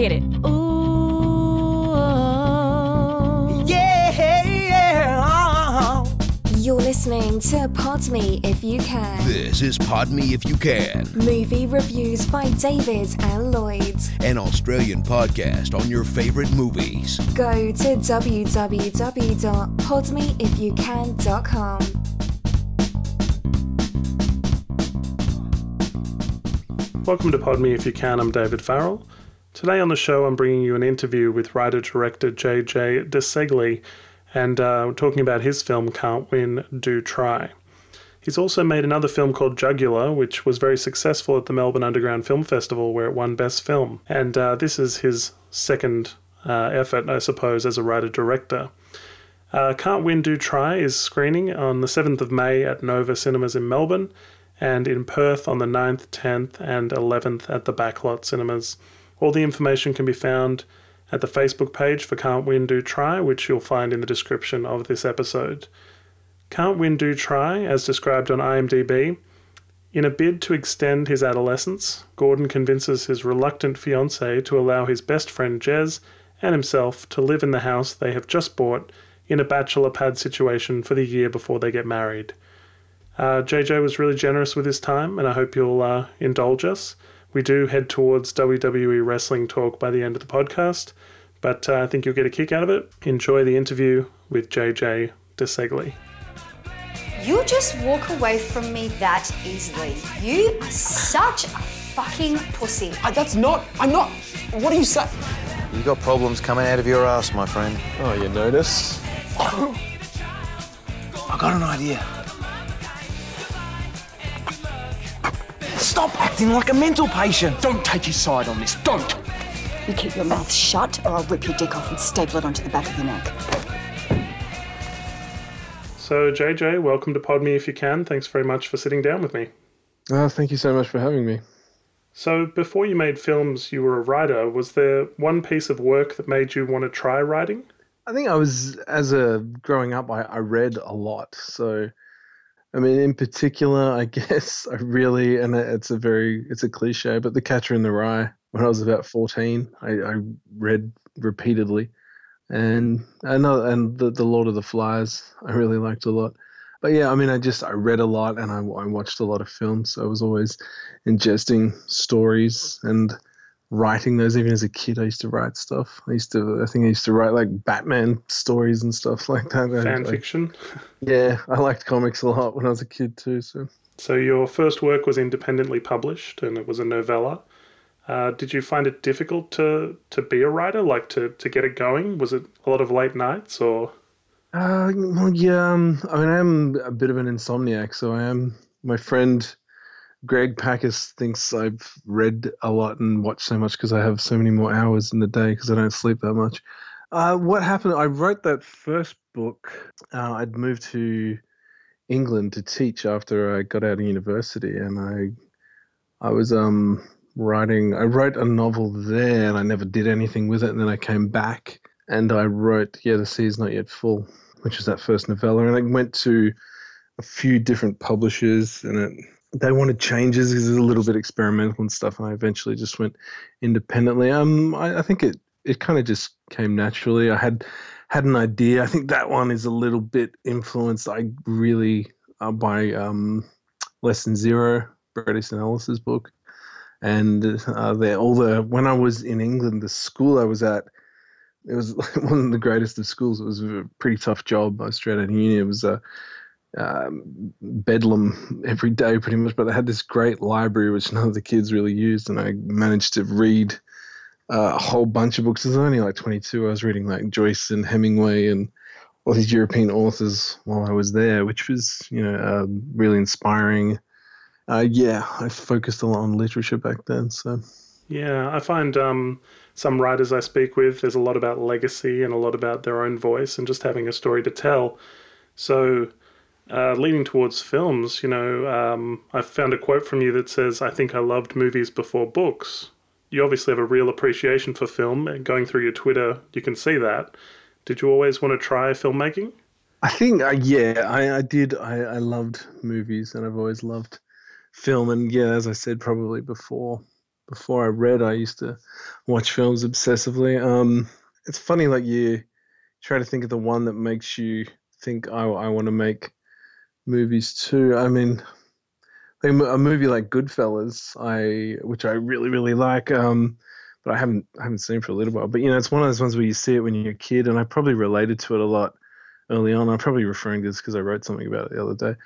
Hit it. Ooh, Yeah, yeah. You're listening to Pod Me If You Can. This is Pod Me If You Can, Movie reviews by David and Lloyd. an Australian podcast on your favorite movies. Go to www.podmeifyoucan.com. Welcome to Pod Me If You Can. I'm David Farrell. Today on the show, I'm bringing you an interview with writer director J.J. Desegli, and uh, talking about his film Can't Win, Do Try. He's also made another film called Jugular, which was very successful at the Melbourne Underground Film Festival, where it won Best Film. And uh, this is his second uh, effort, I suppose, as a writer director. Uh, Can't Win, Do Try is screening on the 7th of May at Nova Cinemas in Melbourne and in Perth on the 9th, 10th, and 11th at the Backlot Cinemas. All the information can be found at the Facebook page for Can't Win, Do Try, which you'll find in the description of this episode. Can't Win, Do Try, as described on IMDb, in a bid to extend his adolescence, Gordon convinces his reluctant fiancée to allow his best friend Jez and himself to live in the house they have just bought in a bachelor pad situation for the year before they get married. Uh, JJ was really generous with his time, and I hope you'll uh, indulge us. We do head towards WWE wrestling talk by the end of the podcast, but uh, I think you'll get a kick out of it. Enjoy the interview with JJ Desegli. You just walk away from me that easily. You are such a fucking pussy. Uh, That's not. I'm not. What are you saying? You got problems coming out of your ass, my friend. Oh, you notice? I got an idea. Stop acting like a mental patient. Don't take his side on this. Don't. You keep your mouth shut or I'll rip your dick off and staple it onto the back of your neck. So, JJ, welcome to Pod Me If You Can. Thanks very much for sitting down with me. Oh, thank you so much for having me. So, before you made films, you were a writer. Was there one piece of work that made you want to try writing? I think I was, as a growing up, I, I read a lot. So, I mean, in particular, I guess I really, and it's a very, it's a cliche, but The Catcher in the Rye. When I was about fourteen, I, I read repeatedly, and another, and the the Lord of the Flies. I really liked a lot. But yeah, I mean, I just I read a lot and I, I watched a lot of films. So I was always ingesting stories and writing those. Even as a kid, I used to write stuff. I used to, I think I used to write like Batman stories and stuff like that. Fan I- fiction? yeah, I liked comics a lot when I was a kid too. So So, your first work was independently published and it was a novella. Uh, did you find it difficult to, to be a writer, like to, to get it going? Was it a lot of late nights or? Uh, well, yeah. Um, I mean, I'm a bit of an insomniac, so I am. My friend Greg Packus thinks I've read a lot and watched so much because I have so many more hours in the day because I don't sleep that much. Uh, what happened? I wrote that first book. Uh, I'd moved to England to teach after I got out of university, and I, I was um writing. I wrote a novel there, and I never did anything with it. And then I came back and I wrote Yeah, the Sea is Not Yet Full, which is that first novella. And I went to a few different publishers and it, they wanted changes because it was a little bit experimental and stuff. And I eventually just went independently. Um, I, I think it, it kind of just came naturally. I had had an idea. I think that one is a little bit influenced. I really uh, by um, Less Than Zero, Bret Easton Ellis's book, and uh, there all the when I was in England, the school I was at it was one of the greatest of schools. It was a pretty tough job. I was straight out of uni. It was a um, bedlam every day, pretty much. But they had this great library which none of the kids really used, and I managed to read uh, a whole bunch of books. Was only like 22. I was reading like Joyce and Hemingway and all these European authors while I was there, which was you know um, really inspiring. Uh, yeah, I focused a lot on literature back then. So Yeah, I find um, some writers I speak with, there's a lot about legacy and a lot about their own voice and just having a story to tell. So, uh, leaning towards films, you know, um, I found a quote from you that says, I think I loved movies before books. You obviously have a real appreciation for film, and going through your Twitter, you can see that. Did you always want to try filmmaking? I think, uh, yeah, I, I did. I, I loved movies and I've always loved film. And yeah, as I said probably before, before I read, I used to watch films obsessively. Um, it's funny, like you try to think of the one that makes you think I, I want to make movies too. I mean, a movie like Goodfellas, I which I really really like. Um, but I haven't I haven't seen for a little while. But you know, it's one of those ones where you see it when you're a kid, and I probably related to it a lot early on. I'm probably referring to this because I wrote something about it the other day.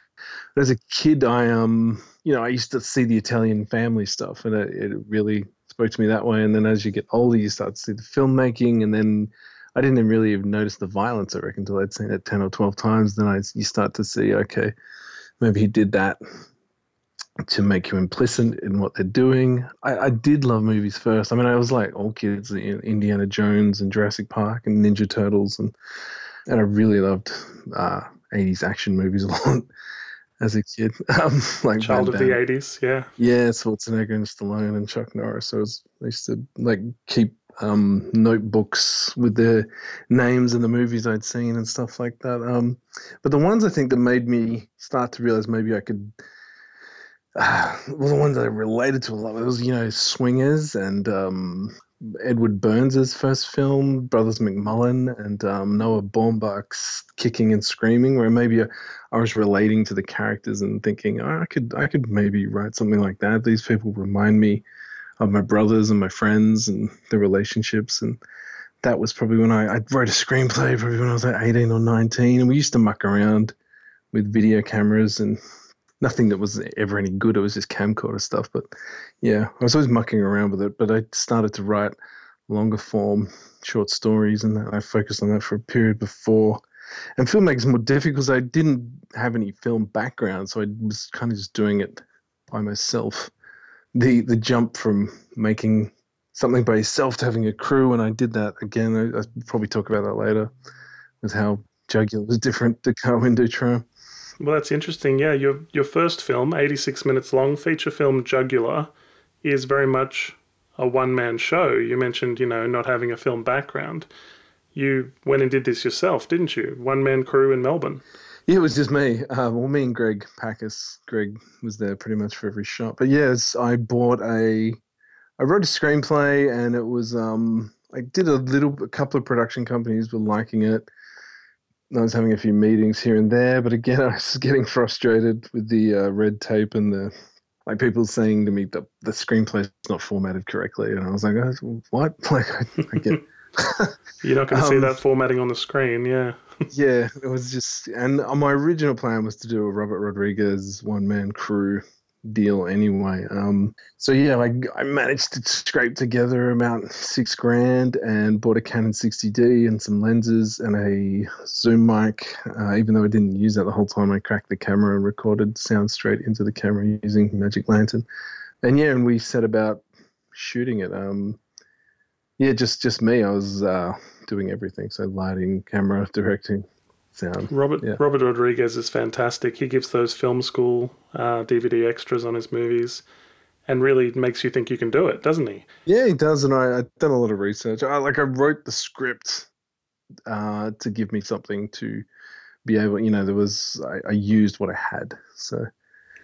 But as a kid, I um, you know, I used to see the Italian family stuff, and it, it really spoke to me that way. And then as you get older, you start to see the filmmaking, and then I didn't even really even notice the violence. I reckon until I'd seen it ten or twelve times. Then I you start to see, okay, maybe he did that to make you implicit in what they're doing. I, I did love movies first. I mean, I was like all kids, Indiana Jones and Jurassic Park and Ninja Turtles, and and I really loved uh, 80s action movies a lot as a kid. Um, like Child of the 80s, yeah. Yeah, Schwarzenegger and Stallone and Chuck Norris. So I, was, I used to like keep um, notebooks with the names and the movies I'd seen and stuff like that. Um, but the ones I think that made me start to realize maybe I could – uh, well, the ones that I related to a lot was, you know, Swingers and um, Edward Burns's first film, Brothers McMullen, and um, Noah Baumbach's Kicking and Screaming, where maybe I, I was relating to the characters and thinking, oh, I could, I could maybe write something like that. These people remind me of my brothers and my friends and their relationships, and that was probably when I, I wrote a screenplay, probably when I was like 18 or 19, and we used to muck around with video cameras and nothing that was ever any good. It was just camcorder stuff. But yeah, I was always mucking around with it. But I started to write longer form short stories, and I focused on that for a period before. And filmmaking is more difficult because I didn't have any film background, so I was kind of just doing it by myself. The the jump from making something by yourself to having a crew, and I did that again. I, will probably talk about that later, with how Jugular was different to Can't Win Do Try. Well, that's interesting. Yeah, your your first film, 86 minutes long, feature film Jugular, is very much a one man show. You mentioned, you know, not having a film background. You went and did this yourself, didn't you? One man crew in Melbourne. Yeah, it was just me. Uh, well, me and Greg Packus. Greg was there pretty much for every shot. But yes, I bought a. I wrote a screenplay, and it was. Um, I did a little, a couple of production companies were liking it I was having a few meetings here and there, but again, I was getting frustrated with the uh, red tape and the like people saying to me that the screenplay's not formatted correctly, and I was like, oh, "What?" Like, I, I get. You're not going to um, see that formatting on the screen, yeah. yeah, it was just, and my original plan was to do a Robert Rodriguez one man crew deal anyway. Um, so yeah, I, I managed to scrape together about six grand and bought a Canon 60D and some lenses and a zoom mic. Uh, even though I didn't use that the whole time, I cracked the camera and recorded sound straight into the camera using Magic Lantern. And yeah, and we set about shooting it. Um, yeah, just just me. I was uh, doing everything. So lighting, camera, directing sound. Robert yeah. Robert Rodriguez is fantastic. He gives those film school uh, DVD extras on his movies, and really makes you think you can do it, doesn't he? Yeah, he does. And I, I've done a lot of research. I, like I wrote the script uh, to give me something to be able. You know, there was I, I used what I had. So.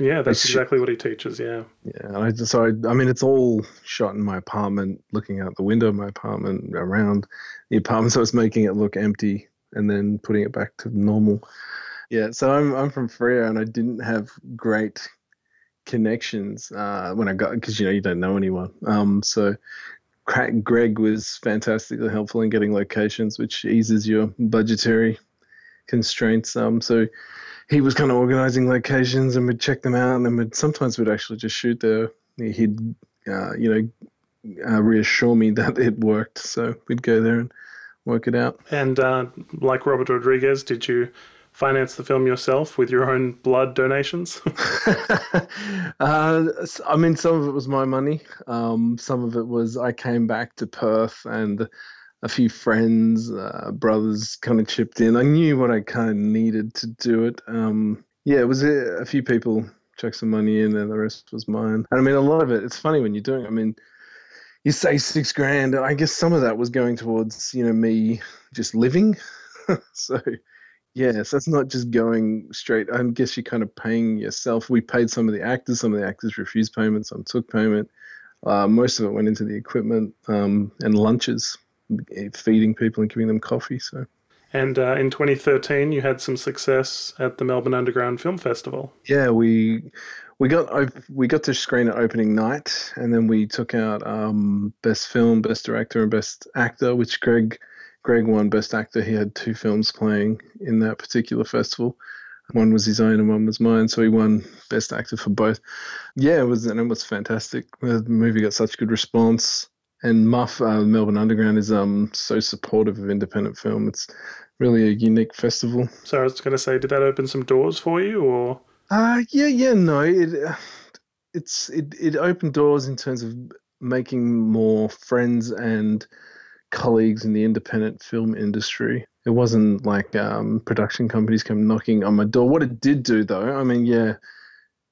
Yeah, that's exactly what he teaches. Yeah. Yeah, I so I, I mean, it's all shot in my apartment, looking out the window of my apartment, around the apartment, so it's making it look empty and then putting it back to normal. Yeah, so I'm I'm from Freo and I didn't have great connections uh, when I got because you know you don't know anyone. Um, so Greg was fantastically helpful in getting locations, which eases your budgetary constraints. Um, so he was kind of organizing locations and we'd check them out, and then we'd, sometimes we'd actually just shoot there. He'd uh, you know uh, reassure me that it worked, so we'd go there and work it out. And uh, like Robert Rodriguez, did you finance the film yourself with your own blood donations? uh, I mean, some of it was my money. Um, some of it was I came back to Perth and a few friends, uh, brothers kind of chipped in. I knew what I kind of needed to do it. Um, yeah, it was a, a few people chucked some money in and the rest was mine. And I mean, a lot of it, it's funny when you're doing. I mean, you say six grand. I guess some of that was going towards you know me just living. so yeah, so it's not just going straight. I guess you're kind of paying yourself. We paid some of the actors. Some of the actors refused payment. Some took payment. Uh, most of it went into the equipment um, and lunches, feeding people and giving them coffee. So. And uh, in 2013, you had some success at the Melbourne Underground Film Festival. Yeah, we we got we got to screen at opening night, and then we took out um, best film, best director, and best actor, which Greg Greg won best actor. He had two films playing in that particular festival. One was his own and one was mine, so he won best actor for both. Yeah, it was and it was fantastic. The movie got such good response, and Muff uh, Melbourne Underground is um so supportive of independent film. It's really a unique festival. So I was going to say, did that open some doors for you, or? Uh yeah, yeah, no. It it's it it opened doors in terms of making more friends and colleagues in the independent film industry. It wasn't like um, production companies came knocking on my door. What it did do, though, I mean, yeah,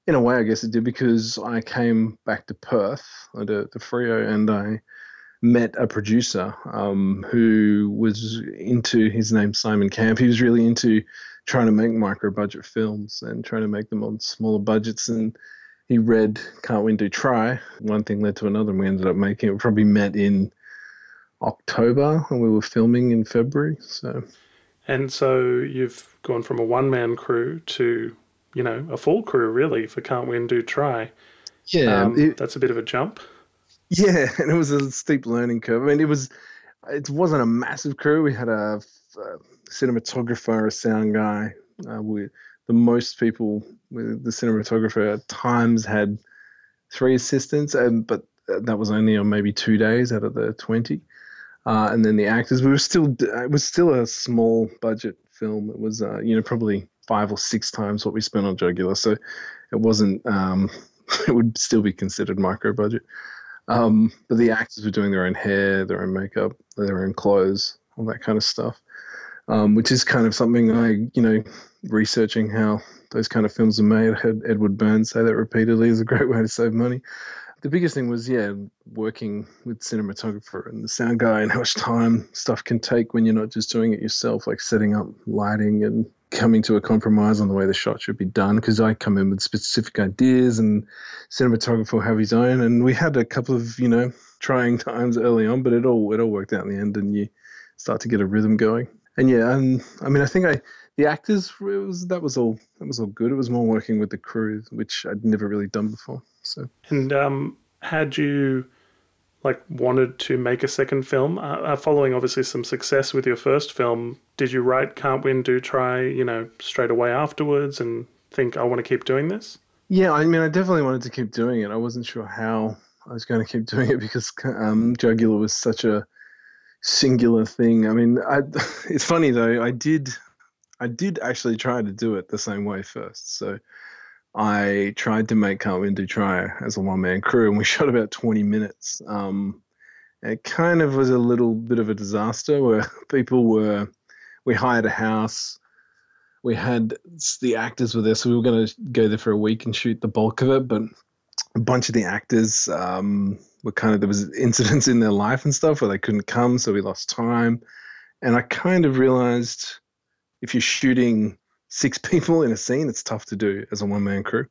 in a way, I guess it did because I came back to Perth, the, the Freo, and I met a producer um, who was into his name Simon Camp. He was really into trying to make micro budget films and trying to make them on smaller budgets. And he read Can't Win Do Try. One thing led to another, and we ended up making it. Probably met in October and we were filming in February. So, and so you've gone from a one man crew to you know a full crew really for Can't Win Do Try. Yeah, um, it, that's a bit of a jump. Yeah, and it was a steep learning curve. I mean, it was it wasn't a massive crew. We had a, a cinematographer, a sound guy. Uh, we the most people with the cinematographer at times had three assistants, and but that was only on maybe two days out of the twenty uh, and then the actors. We were still it was still a small budget film. It was uh, you know probably five or six times what we spent on Jugular, so it wasn't. Um, it would still be considered micro budget. Um, but the actors were doing their own hair, their own makeup, their own clothes, all that kind of stuff. Um, which is kind of something I, you know, researching how those kind of films are made. I heard Edward Burns say that repeatedly is a great way to save money the biggest thing was yeah working with cinematographer and the sound guy and how much time stuff can take when you're not just doing it yourself like setting up lighting and coming to a compromise on the way the shot should be done because i come in with specific ideas and cinematographer will have his own. And we had a couple of you know trying times early on but it all it all worked out in the end and you start to get a rhythm going. And yeah and i mean i think i the actors was that was all that was all good. It was more working with the crew which i'd never really done before so. And um, had you like wanted to make a second film, uh, uh, following obviously some success with your first film, did you write Can't Win Do Try, you know, straight away afterwards and think I want to keep doing this? Yeah, I mean, I definitely wanted to keep doing it. I wasn't sure how I was going to keep doing it because um, Jugular was such a singular thing. I mean, I, it's funny though. I did, I did actually try to do it the same way first. So I tried to make Can't Win Try as a one man crew, and we shot about 20 minutes. Um, it kind of was a little bit of a disaster where people were, we hired a house, we had the actors were there, so we were going to go there for a week and shoot the bulk of it, but a bunch of the actors um, were kind of, there was incidents in their life and stuff where they couldn't come, so we lost time. And I kind of realized if you're shooting six people in a scene, it's tough to do as a one man crew.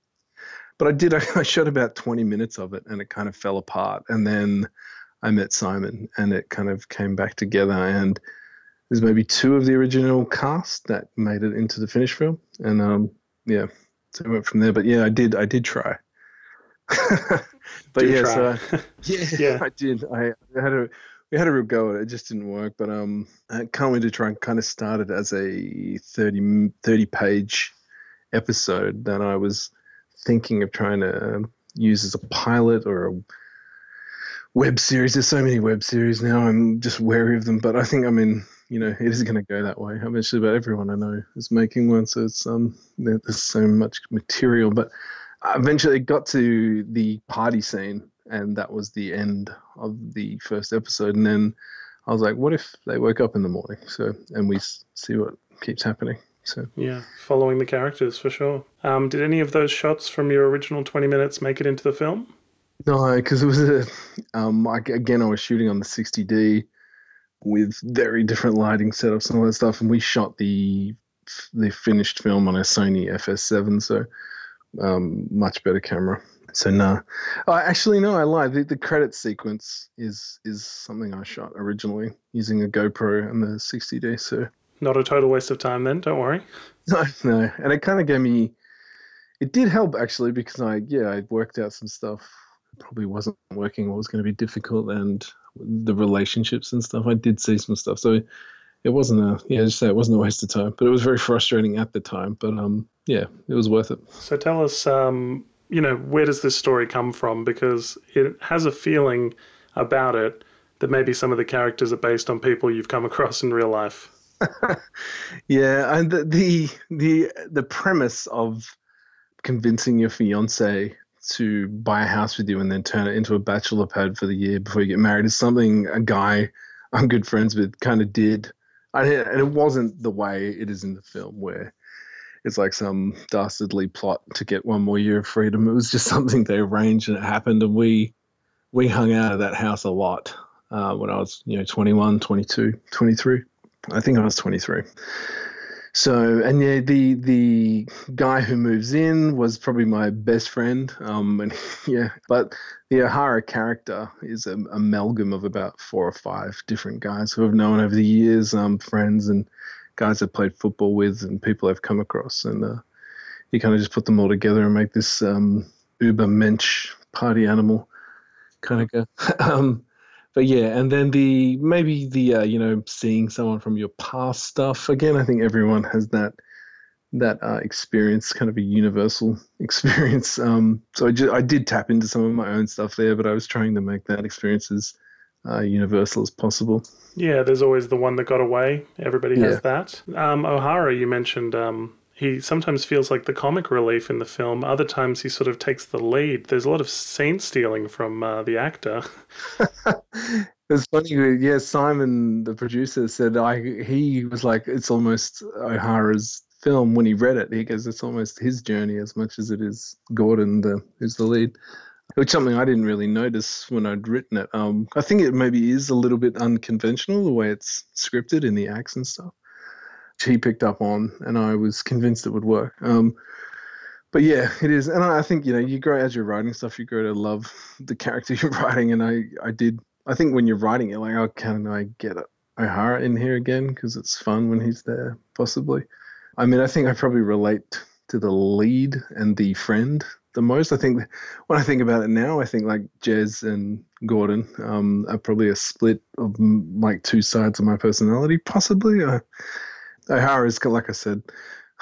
But I did, I shot about 20 minutes of it and it kind of fell apart. And then I met Simon and it kind of came back together. And there's maybe two of the original cast that made it into the finished film. And um, yeah, so I went from there. But yeah, I did, I did try. but yeah, so, yeah, yeah, I did. I, I had a we had a real go at it. It just didn't work. But um, I Can't Win Do Try and kind of started as a 30, 30 page episode that I was thinking of trying to use as a pilot or a web series. There's so many web series now. I'm just wary of them. But I think I mean, you know, it is going to go that way. Eventually, about everyone I know is making one. So it's um, there's so much material. But eventually, it got to the party scene and that was the end of the first episode. And then I was like, what if they woke up in the morning? So and we see what keeps happening. So yeah, following the characters for sure. Um, did any of those shots from your original twenty minutes make it into the film? No, because it was a um, again I was shooting on the 60D with very different lighting setups and all that stuff, and we shot the the finished film on a Sony FS7, so um, much better camera So no, oh, actually no, I lied. The, the credit sequence is is something I shot originally using a GoPro and the 60D. So Not a total waste of time then, don't worry. no, no, and it kind of gave me. It did help actually because I yeah I worked out some stuff. Probably wasn't working. What was going to be difficult and the relationships and stuff. I did see some stuff. So it wasn't a yeah just say it wasn't a waste of time, but it was very frustrating at the time. But um yeah, it was worth it. So tell us, um, you know, where does this story come from? Because it has a feeling about it that maybe some of the characters are based on people you've come across in real life. Yeah, and the the the, the premise of convincing your fiance to buy a house with you and then turn it into a bachelor pad for the year before you get married is something a guy I'm good friends with kind of did. And it wasn't the way it is in the film where it's like some dastardly plot to get one more year of freedom. It was just something they arranged and it happened, and we we hung out at that house a lot uh, when I was you know 21, 22, 23. I think I was 23. So and yeah, the the guy who moves in was probably my best friend. Um, and yeah, but the O'Hara character is an amalgam of about four or five different guys who I've known over the years, um, friends and guys I've played football with and people I've come across, and uh, you kind of just put them all together and make this um, uber mensch party animal kind of go. um, but yeah, and then the maybe the uh, you know seeing someone from your past stuff again. I think everyone has that that uh, experience, kind of a universal experience. Um, so I, ju- I did tap into some of my own stuff there, but I was trying to make that experience as uh, universal as possible. Yeah, there's always the one that got away. Everybody has that. Um, O'Hara, you mentioned, um, he sometimes feels like the comic relief in the film. Other times he sort of takes the lead. There's a lot of scene stealing from uh, the actor. It's funny, yeah. Simon, the producer, said I. He was like, it's almost O'Hara's film when he read it. He goes, it's almost his journey as much as it is Gordon, the who's the lead. Which something I didn't really notice when I'd written it. Um, I think it maybe is a little bit unconventional the way it's scripted in the acts and stuff. Which he picked up on, and I was convinced it would work. Um, but yeah, it is, and I think you know you grow as you're writing stuff, you grow to love the character you're writing, and I I did. I think when you're writing it, like, oh, can I get O'Hara in here again because it's fun when he's there, possibly. I mean, I think I probably relate to the lead and the friend the most. I think when I think about it now, I think like Jez and Gordon um, are probably a split of like two sides of my personality, possibly. Uh, O'Hara is, like I said,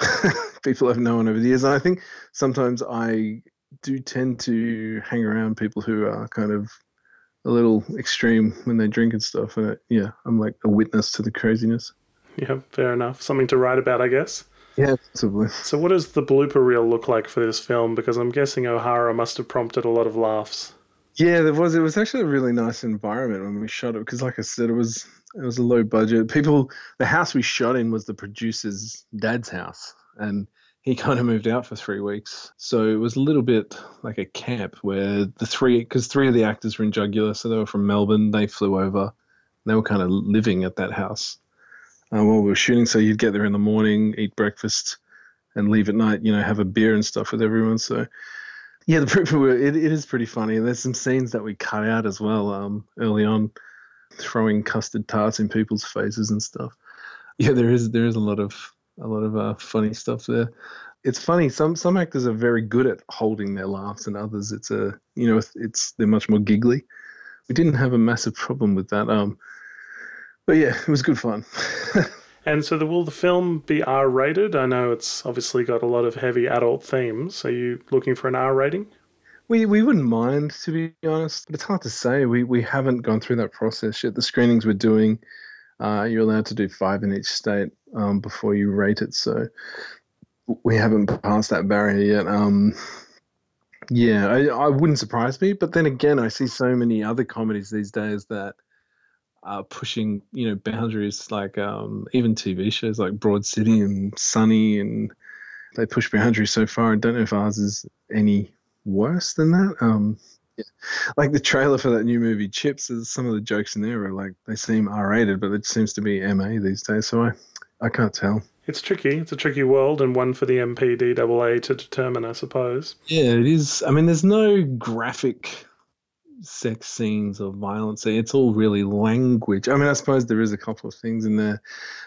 people I've known over the years. And I think sometimes I do tend to hang around people who are kind of a little extreme when they drink and stuff. And it, yeah, I'm like a witness to the craziness. yeah, fair enough. Something to write about, I guess. Yeah, possibly. So, what does the blooper reel look like for this film? Because I'm guessing O'Hara must have prompted a lot of laughs. Yeah, there was. It was actually a really nice environment when we shot it because, like I said, it was it was a low budget. People, the house we shot in was the producer's dad's house, and he kind of moved out for three weeks. So it was a little bit like a camp where the three, because three of the actors were in Jugular, so they were from Melbourne. They flew over. They were kind of living at that house uh, while we were shooting. So you'd get there in the morning, eat breakfast, and leave at night. You know, have a beer and stuff with everyone. So yeah, the proof it, it is pretty funny. And there's some scenes that we cut out as well um, early on, throwing custard tarts in people's faces and stuff. Yeah, there is there is a lot of a lot of uh, funny stuff there. It's funny. Some some actors are very good at holding their laughs, and others it's a you know it's they're much more giggly. We didn't have a massive problem with that. Um, but yeah, it was good fun. And so, the, will the film be R rated? I know it's obviously got a lot of heavy adult themes. Are you looking for an R rating? We we wouldn't mind to be honest, but it's hard to say. We we haven't gone through that process yet. The screenings we're doing, uh, you're allowed to do five in each state um, before you rate it. So we haven't passed that barrier yet. Um, yeah, I, I wouldn't surprise me. But then again, I see so many other comedies these days that are pushing you know boundaries, like um, even TV shows like Broad City and Sunny, and they push boundaries so far. I don't know if ours is any worse than that. Um, yeah. Like the trailer for that new movie Chips, some of the jokes in there are like they seem R-rated, but it seems to be MA these days. So I, I can't tell. It's tricky. It's a tricky world and one for the MPDAA to determine, I suppose. Yeah, it is. I mean, there's no graphic sex scenes or violence. It's all really language. I mean, I suppose there is a couple of things in there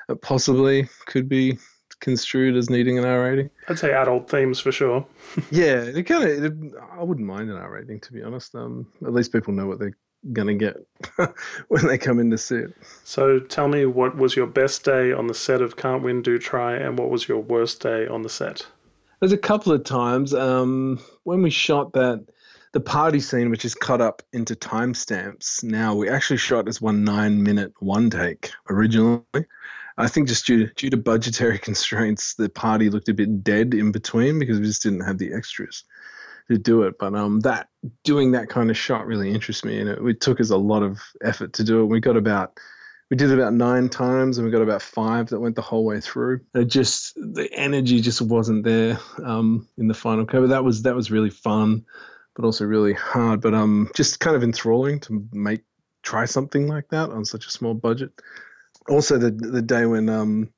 that possibly could be construed as needing an R rating. I'd say adult themes for sure. yeah, it kind of. I wouldn't mind an R rating to be honest. Um, at least people know what they're gonna get when they come in to see it. So tell me, what was your best day on the set of Can't Win, Do Try, and what was your worst day on the set? There's a couple of times um, when we shot that the party scene, which is cut up into timestamps. Now we actually shot as one nine minute one take originally. I think just due to, due to budgetary constraints, the party looked a bit dead in between because we just didn't have the extras to do it. But um, that doing that kind of shot really interests me, and it, it took us a lot of effort to do it. We got about we did about nine times, and we got about five that went the whole way through. It just the energy just wasn't there um, in the final cover. But that was that was really fun, but also really hard. But um, just kind of enthralling to make try something like that on such a small budget also the the day when um,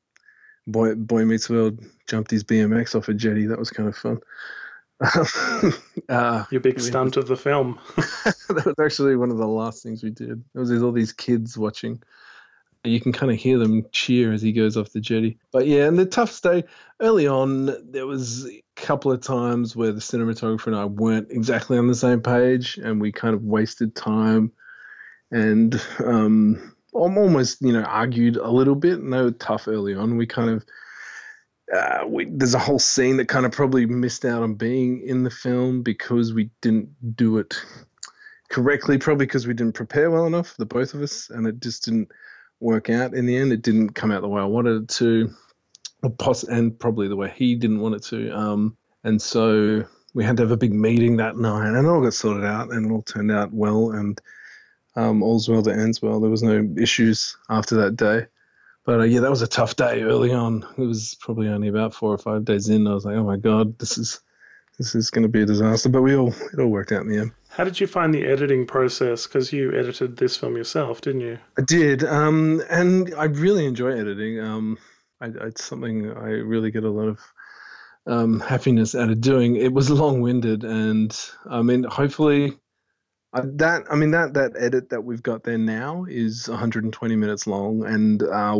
Boy Boy Meets World jumped his BMX off a jetty. That was kind of fun. uh, Your big stunt of the film. that was actually one of the last things we did. There was all these kids watching. You can kind of hear them cheer as he goes off the jetty. But yeah, and the tough day early on, there was a couple of times where the cinematographer and I weren't exactly on the same page, and we kind of wasted time. And um, almost you know argued a little bit. And they were tough early on. We kind of uh, we, there's a whole scene that kind of probably missed out on being in the film because we didn't do it correctly. Probably because we didn't prepare well enough, the both of us, and it just didn't work out in the end. It didn't come out the way I wanted it to, and probably the way he didn't want it to. Um, and so we had to have a big meeting that night, and it all got sorted out, and it all turned out well. And um, all's well that ends well. There was no issues after that day. But uh, yeah, that was a tough day early on. It was probably only about four or five days in. I was like, oh my god, this is this is going to be a disaster. But we all it all worked out in the end. How did you find the editing process? Because you edited this film yourself, didn't you? I did, um, and I really enjoy editing. Um, I, it's something I really get a lot of um, happiness out of doing. It was long winded, and I mean, hopefully uh, that I mean that that edit that we've got there now is 120 minutes long, and uh,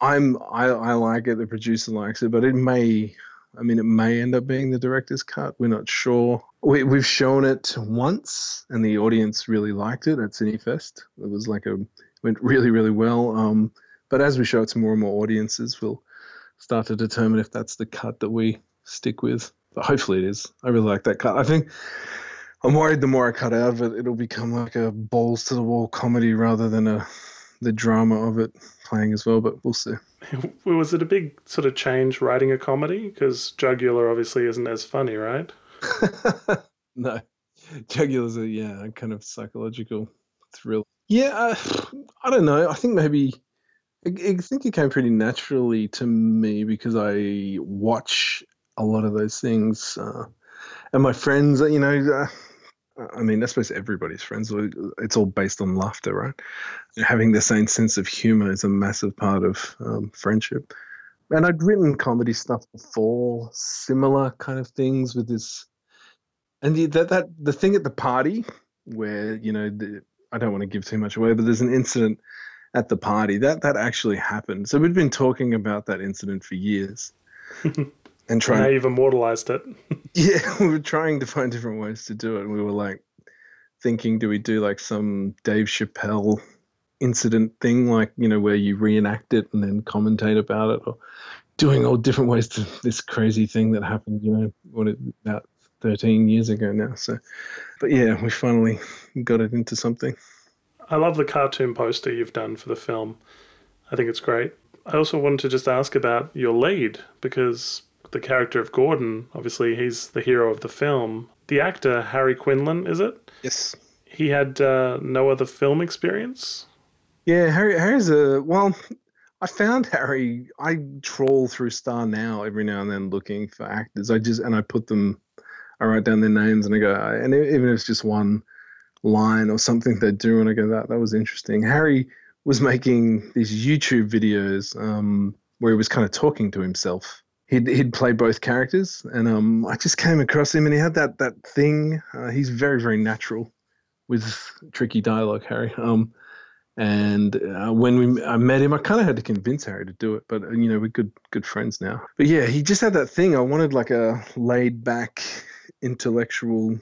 I'm I, I like it. The producer likes it, but it may. I mean, it may end up being the director's cut. We're not sure. We, we've shown it once, and the audience really liked it at Cinefest. It was like a went really really well. Um, but as we show it to more and more audiences, we'll start to determine if that's the cut that we stick with. But hopefully it is. I really like that cut. I think I'm worried the more I cut out of it, it'll become like a balls to the wall comedy rather than a the drama of it playing as well. But we'll see. Was it a big sort of change writing a comedy? Because Jugular obviously isn't as funny, right? no, Jugular's a yeah, kind of psychological thrill. Yeah, uh, I don't know. I think maybe I, I think it came pretty naturally to me because I watch a lot of those things. Uh, and my friends, you know, uh, I mean, I suppose everybody's friends. It's all based on laughter, right? Having the same sense of humor is a massive part of um, friendship. And I'd written comedy stuff before, similar kind of things with this. And the, that that the thing at the party where you know the, I don't want to give too much away, but there's an incident at the party that that actually happened. So we'd been talking about that incident for years. and trying. Now you've immortalized it. yeah, we were trying to find different ways to do it. And we were like thinking, do we do like some Dave Chappelle incident thing, like you know, where you reenact it and then commentate about it, or doing all different ways to this crazy thing that happened, you know, what it, about 13 years ago now. So, but yeah, we finally got it into something. I love the cartoon poster you've done for the film. I think it's great. I also wanted to just ask about your lead because the character of Gordon, obviously he's the hero of the film. The actor Harry Quinlan, is it? Yes. He had uh, no other film experience. Yeah, Harry. Harry's a well. I found Harry. I troll through StarNow every now and then looking for actors. I just and I put them. I write down their names and I go. And even if it's just one line or something they do, and I go that that was interesting. Harry was making these YouTube videos. Um, where he was kind of talking to himself. He'd he'd play both characters, and um, I just came across him, and he had that that thing. Uh, he's very very natural with tricky dialogue, Harry. Um, and uh, when we I met him, I kind of had to convince Harry to do it, but you know we're good good friends now. But yeah, he just had that thing. I wanted like a laid back, intellectual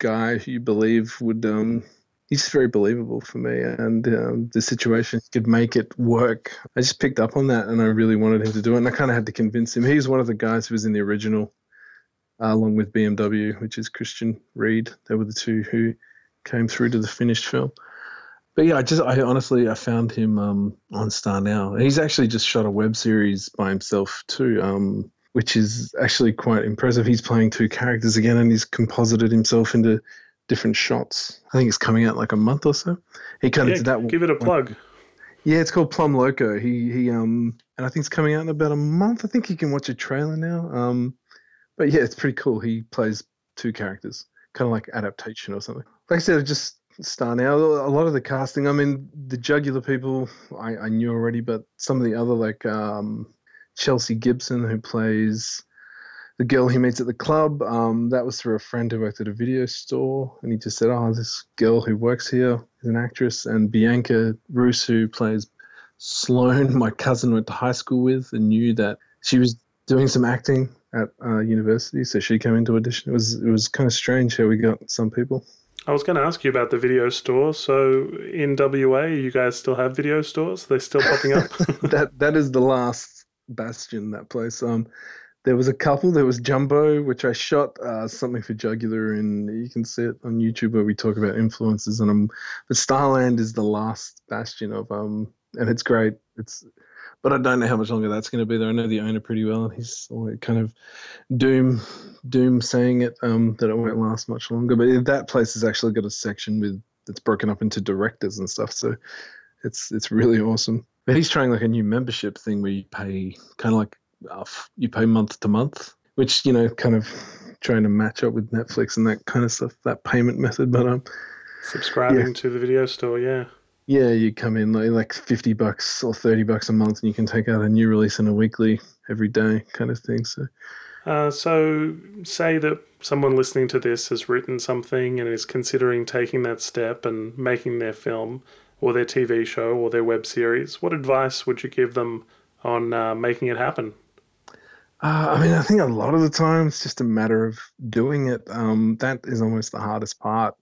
guy who you believe would um he's very believable for me and um, the situation could make it work. I just picked up on that and i really wanted him to do it and i kind of had to convince him. He's one of the guys who was in the original uh, along with bmw which is christian reed. They were the two who came through to the finished film. But yeah i just i honestly i found him um, on StarNow. He's actually just shot a web series by himself too um, which is actually quite impressive. He's playing two characters again, and he's composited himself into different shots. I think it's coming out like a month or so. He kind of Yeah, did that. give it a plug. Yeah, it's called Plum Loco. He he um, and I think it's coming out in about a month. I think you can watch a trailer now. Um, but yeah, it's pretty cool. He plays two characters, kind of like adaptation or something. Like I said, just StarNow. A lot of the casting. I mean, the jugular people I, I knew already, but some of the other like um, Chelsea Gibson, who plays the girl he meets at the club. Um, that was through a friend who worked at a video store, and he just said, "Oh, this girl who works here is an actress." And Bianca Roos, who plays Sloane, my cousin went to high school with, and knew that she was doing some acting at uh, university, so she came into audition. It was it was kind of strange how we got some people. I was going to ask you about the video store. So in WA, you guys still have video stores? They're still popping up? that that is the last bastion. That place. Um, there was a couple. There was Jumbo, which I shot uh, something for Jugular, and you can see it on YouTube where we talk about influences. And um, but Starland is the last bastion of um, and it's great. It's, but I don't know how much longer that's going to be there. I know the owner pretty well, and he's kind of doom, doom saying it um that it won't last much longer. But that place has actually got a section with that's broken up into directors and stuff. So it's it's really awesome. But he's trying like a new membership thing where you pay kind of like you pay month to month, which you know kind of trying to match up with Netflix and that kind of stuff, that payment method. But um, Subscribing Yeah. to the video store, yeah. yeah, you come in like like fifty bucks or thirty bucks a month, and you can take out a new release and a weekly every day kind of thing. So Uh, so, say that someone listening to this has written something and is considering taking that step and making their film or their TV show or their web series. What advice would you give them on uh, making it happen? Uh, I mean, I think a lot of the time it's just a matter of doing it. Um, that is almost the hardest part.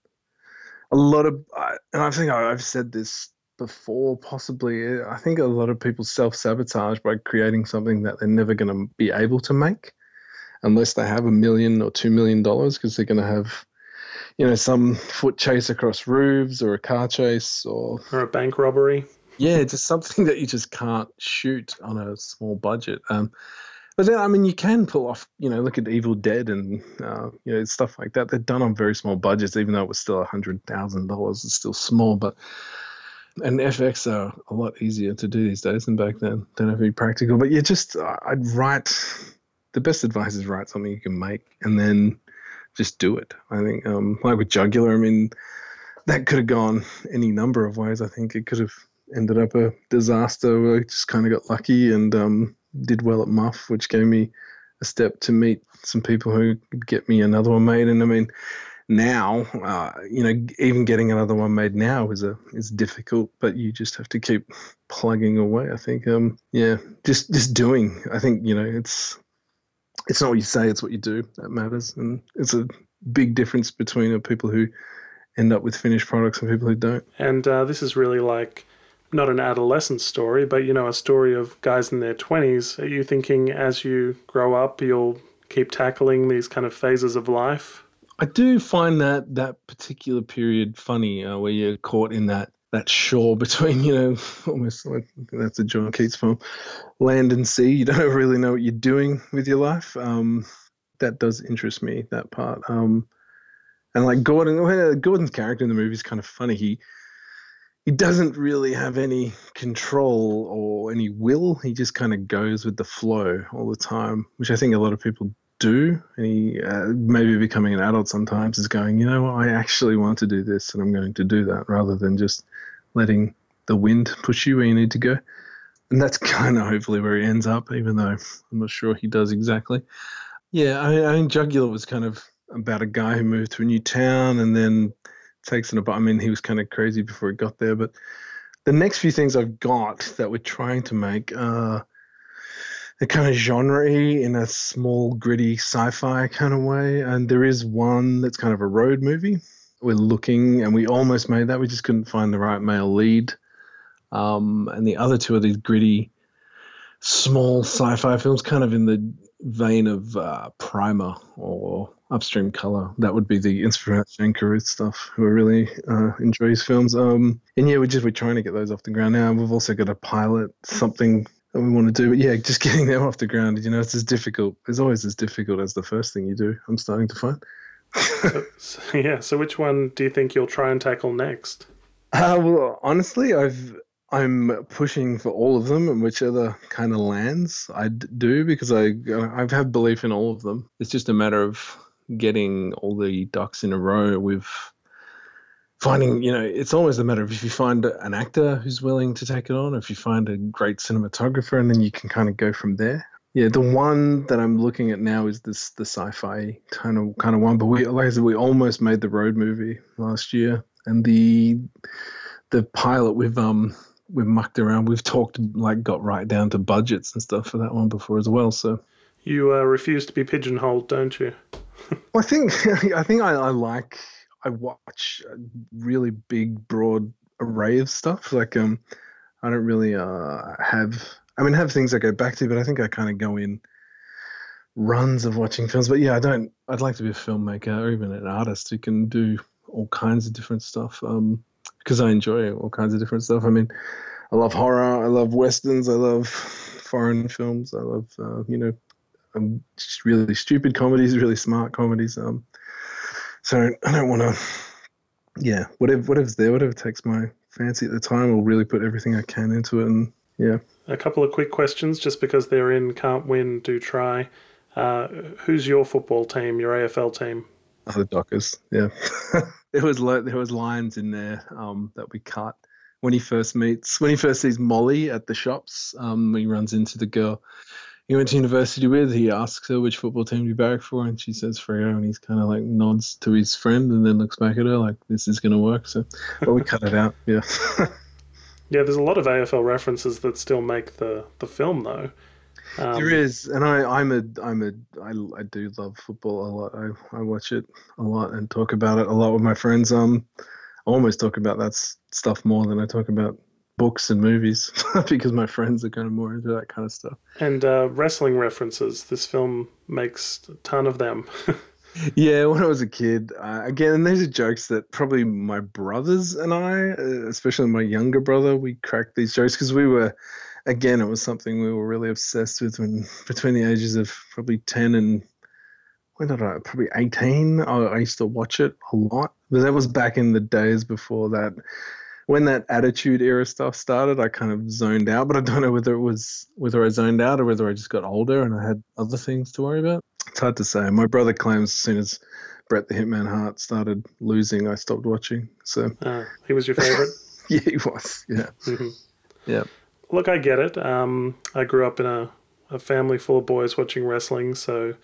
A lot of, and I think I've said this before, possibly. I think a lot of people self sabotage by creating something that they're never going to be able to make unless they have a million or two million dollars because they're going to have, you know, some foot chase across roofs or a car chase or Or a bank robbery? yeah, just something that you just can't shoot on a small budget. Um, but then, I mean, you can pull off, you know, look at Evil Dead and, uh, you know, stuff like that. They're done on very small budgets, even though it was still a $100,000. It's still small, but, and FX are a lot easier to do these days than back then. Don't have to be practical. But yeah, just, uh, I'd write, the best advice is write something you can make and then just do it. I think, um, like with Jugular, I mean, that could have gone any number of ways. I think it could have ended up a disaster I just kind of got lucky and um, did well at Muff, which gave me a step to meet some people who could get me another one made. And I mean, now, uh, you know, even getting another one made now is a is difficult, but you just have to keep plugging away. I think, um, yeah, just just doing. I think you know, it's it's not what you say, it's what you do that matters, and it's a big difference between people who end up with finished products and people who don't. And uh, this is really like not an adolescent story, but you know, a story of guys in their 20s. Are you thinking as you grow up, you'll keep tackling these kind of phases of life? I do find that that particular period funny, uh, where you're caught in that that shore between, you know, almost like that's a John Keats film, land and sea. You don't really know what you're doing with your life. Um, that does interest me. That part. Um, and like Gordon, Gordon's character in the movie is kind of funny. He he doesn't really have any control or any will. He just kind of goes with the flow all the time, which I think a lot of people do. And he uh, maybe becoming an adult sometimes is going, you know I actually want to do this and I'm going to do that rather than just letting the wind push you where you need to go. and that's kind of hopefully where he ends up, even though I'm not sure he does exactly. Yeah, I, I mean, Jugular was kind of about a guy who moved to a new town and then takes an. But I mean, he was kind of crazy before he got there, but the next few things I've got that we're trying to make are they're kind of genre in a small, gritty sci-fi kind of way, and there is one that's kind of a road movie. We're looking, and we almost made that. We just couldn't find the right male lead. Um, and the other two are these gritty, small sci-fi films, kind of in the vein of uh, Primer or Upstream Color. That would be the inspiration Shane Carruth stuff. Who I really uh, enjoy his films. Um, and yeah, we're just we're trying to get those off the ground now. We've also got a pilot, something that we want to do. But yeah, just getting them off the ground. You know, it's as difficult. It's always as difficult as the first thing you do. I'm starting to find. so, so, yeah. So which one do you think you'll try and tackle next? Uh, well, honestly, I've I'm pushing for all of them, and whichever kind of lands, I do because I I have belief in all of them. It's just a matter of getting all the ducks in a row with finding you know it's always a matter of if you find an actor who's willing to take it on if you find a great cinematographer and then you can kind of go from there. Yeah the one that i'm looking at now is this the sci-fi kind of kind of one but we like i said we almost made the road movie last year and the the pilot we've um we've mucked around. We've talked like got right down to budgets and stuff for that one before as well so. You uh, refuse to be pigeonholed don't you I think I think I, I like I watch a really big, broad array of stuff. Like um, I don't really uh have. I mean, have things I go back to, but I think I kind of go in runs of watching films. But yeah, I don't. I'd like to be a filmmaker or even an artist who can do all kinds of different stuff. Um, because I enjoy all kinds of different stuff. I mean, I love horror. I love westerns. I love foreign films. I love uh, you know, um, just really stupid comedies, really smart comedies. Um, so I don't want to, yeah, whatever whatever's there, whatever takes my fancy at the time, I'll really put everything I can into it. And yeah. A couple of quick questions, just because they're in, can't win, do try. Uh, who's your football team, your AFL team? Oh, the Dockers, yeah. there was there was lines in there um, that we cut when he first meets when he first sees Molly at the shops. Um, when he runs into the girl he went to university with, he asks her which football team do you barrack for, and she says Freo, and he's kind of like nods to his friend and then looks back at her like this is going to work. So, but we cut it out. Yeah. yeah, there's a lot of AFL references that still make the the film though. Um, there is, and I, I'm a, I'm a, I, I do love football a lot. I, I watch it a lot and talk about it a lot with my friends. Um, I almost talk about that stuff more than I talk about books and movies because my friends are kind of more into that kind of stuff. And uh, wrestling references. This film makes a ton of them. yeah, when I was a kid, uh, again, these are jokes that probably my brothers and I, uh, especially my younger brother, we cracked these jokes because we were, again, it was something we were really obsessed with when between the ages of probably 10 and when did I probably 18 I, I used to watch it a lot but that was back in the days before that when that attitude era stuff started, I kind of zoned out. But I don't know whether it was whether I zoned out or whether I just got older and I had other things to worry about. It's hard to say. My brother claims as soon as Bret the Hitman Hart started losing, I stopped watching. So uh, he was your favorite. yeah, he was. Yeah, mm-hmm. yeah. Look, I get it. Um, I grew up in a, a family full of boys watching wrestling, so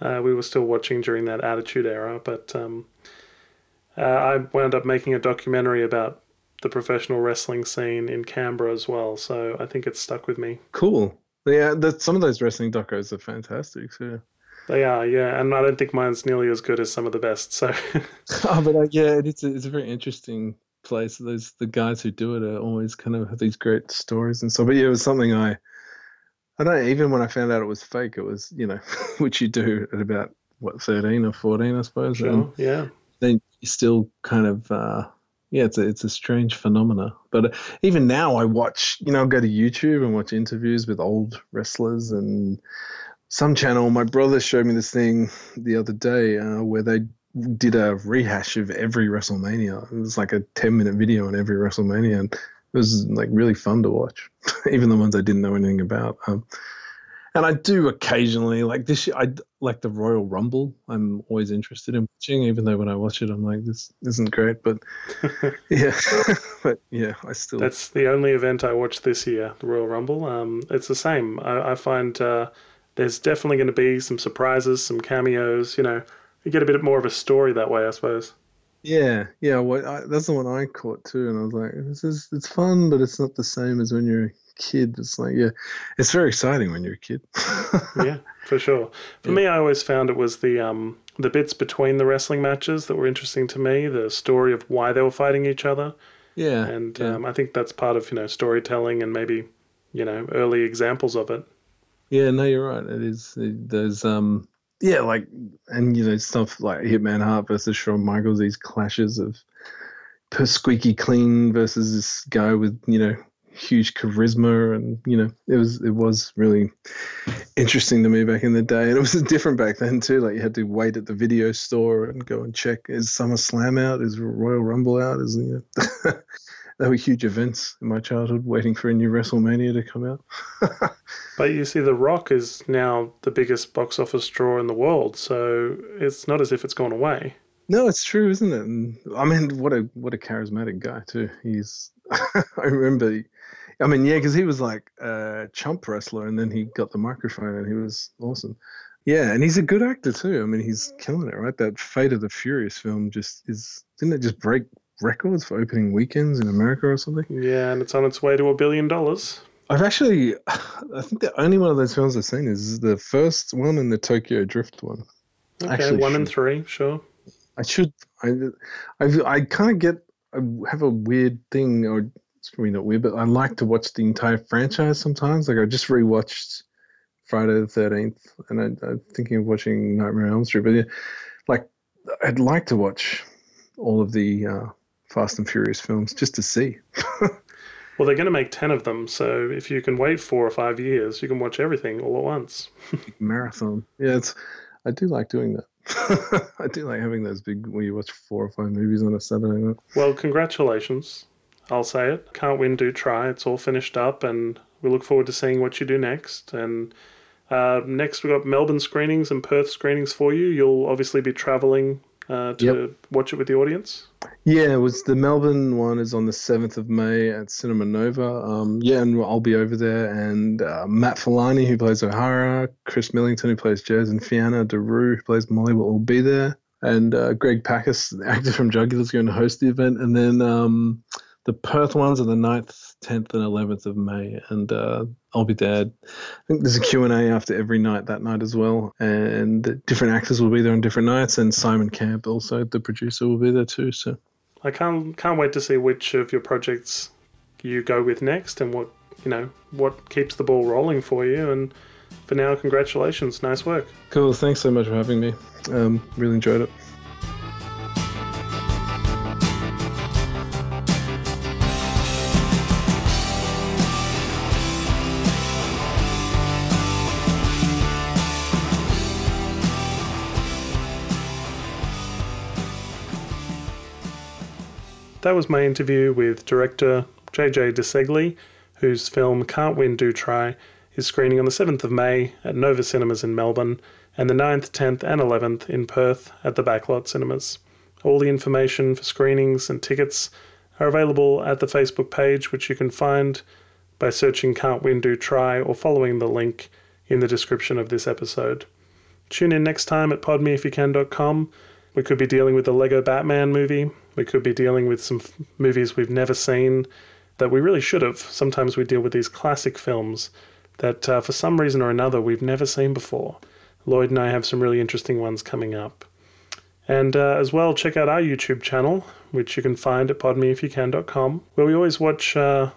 uh, we were still watching during that Attitude Era. But um, uh, I wound up making a documentary about the professional wrestling scene in Canberra as well. So I think it's stuck with me. Cool. Yeah, that some of those wrestling docos are fantastic too. They are, yeah, and I don't think mine's nearly as good as some of the best. So, oh, but uh, yeah, it's a, it's a very interesting place. Those the guys who do it are always kind of have these great stories and so. But yeah, it was something I, I don't even when I found out it was fake, it was you know, which you do at about what thirteen or fourteen, I suppose. Sure, and yeah. Then you still kind of uh, yeah, it's a, it's a strange phenomena. But uh, even now, I watch, you know, I go to YouTube and watch interviews with old wrestlers and some channel. My brother showed me this thing the other day uh, where they did a rehash of every WrestleMania. It was like a 10 minute video on every WrestleMania. And it was like really fun to watch, even the ones I didn't know anything about. Um, and I do occasionally like this. year- I like the Royal Rumble. I'm always interested in watching, even though when I watch it, I'm like, this isn't great. But yeah, but yeah, I still That's the only event I watched this year, the Royal Rumble. Um, it's the same. I, I find uh, there's definitely going to be some surprises, some cameos. You know, you get a bit more of a story that way, I suppose. Yeah, yeah. Well, I, that's the one I caught too, and I was like, "This is it's fun, but it's not the same as when you're kid." It's like, yeah, it's very exciting when you're a kid. yeah, for sure. For me, I always found it was the um, the bits between the wrestling matches that were interesting to me. The story of why they were fighting each other, yeah, and yeah. um, I think that's part of you know storytelling and maybe you know early examples of it. Yeah, no, you're right. It is. It, there's um, yeah, like, and you know, stuff like Hitman Hart versus Shawn Michaels. These clashes of per squeaky clean versus this guy with you know huge charisma, and you know, it was it was really interesting to me back in the day, and it was different back then too. Like you had to wait at the video store and go and check: is SummerSlam out? Is Royal Rumble out? Is you know. They were huge events in my childhood, waiting for a new WrestleMania to come out. But you see, The Rock is now the biggest box office draw in the world, so it's not as if it's gone away. No, it's true, isn't it? And I mean, what a what a charismatic guy too. He's. I remember. I mean, yeah, because he was like a chump wrestler, and then he got the microphone, and he was awesome. Yeah, and he's a good actor too. I mean, he's killing it, right? That Fate of the Furious film just is. Didn't it just break records for opening weekends in America or something? Yeah, and it's on its way to a billion dollars. I've actually, I think the only one of those films I've seen is the first one and the Tokyo Drift one. Okay, Actually, one and three, sure. I should. I I, I kind of get. I have a weird thing, or it's probably not weird, but I like to watch the entire franchise sometimes. Like I just rewatched Friday the Thirteenth, and I, I'm thinking of watching Nightmare on Elm Street. But yeah, like I'd like to watch all of the uh, Fast and Furious films just to see. Well, they're going to make 10 of them, so if you can wait four or five years, you can watch everything all at once. Marathon. Yeah, it's. I do like doing that. I do like having those big where you watch four or five movies on a Saturday night. Well, congratulations. I'll say it. Can't win, do try. It's all finished up, and we look forward to seeing what you do next. And uh, next, we've got Melbourne screenings and Perth screenings for you. You'll obviously be travelling uh, to Yep. watch it with the audience. Yeah, it was the Melbourne one is on the seventh of May at Cinema Nova. Um, yeah, and I'll be over there. And uh, Matt Filani, who plays O'Hara, Chris Millington, who plays Jez, and Fiona Daru, who plays Molly, will all be there. And uh, Greg Packus, the actor from Jugular, is going to host the event. And then um, the Perth ones are the 9th, 10th, and 11th of May. And uh, I'll be there. I think there's a Q&A after every night that night as well. And different actors will be there on different nights. And Simon Camp, also the producer, will be there too. So. I can't can't wait to see which of your projects you go with next, and what you know what keeps the ball rolling for you. And for now, congratulations, nice work. Cool. Thanks so much for having me. Um, really enjoyed it. That was my interview with director JJ DeSegli, whose film Can't Win, Do Try is screening on the 7th of May at Nova Cinemas in Melbourne and the 9th, 10th, and 11th in Perth at the Backlot Cinemas. All the information for screenings and tickets are available at the Facebook page, which you can find by searching Can't Win, Do Try or following the link in the description of this episode. Tune in next time at podmeifyoucan.com. We could be dealing with the Lego Batman movie. We could be dealing with some f- movies we've never seen that we really should have. Sometimes we deal with these classic films that, uh, for some reason or another, we've never seen before. Lloyd and I have some really interesting ones coming up. And uh, as well, check out our YouTube channel, which you can find at podmeifyoucan.com, where we always watch uh,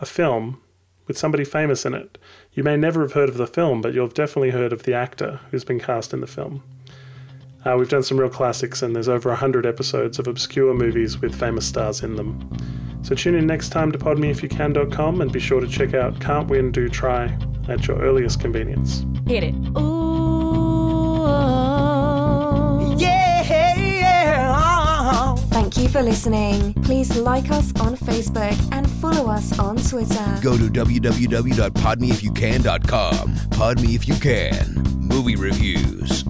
a film with somebody famous in it. You may never have heard of the film, but you'll have definitely heard of the actor who's been cast in the film. Uh, we've done some real classics, and there's over 100 episodes of obscure movies with famous stars in them. So tune in next time to podmeifyoucan.com and be sure to check out Can't Win, Do Try at your earliest convenience. Hit it. Ooh, yeah! Thank you for for listening. Please like us on Facebook and follow us on Twitter. Go to www.podmeifyoucan.com. Pod Me If You Can. Movie reviews.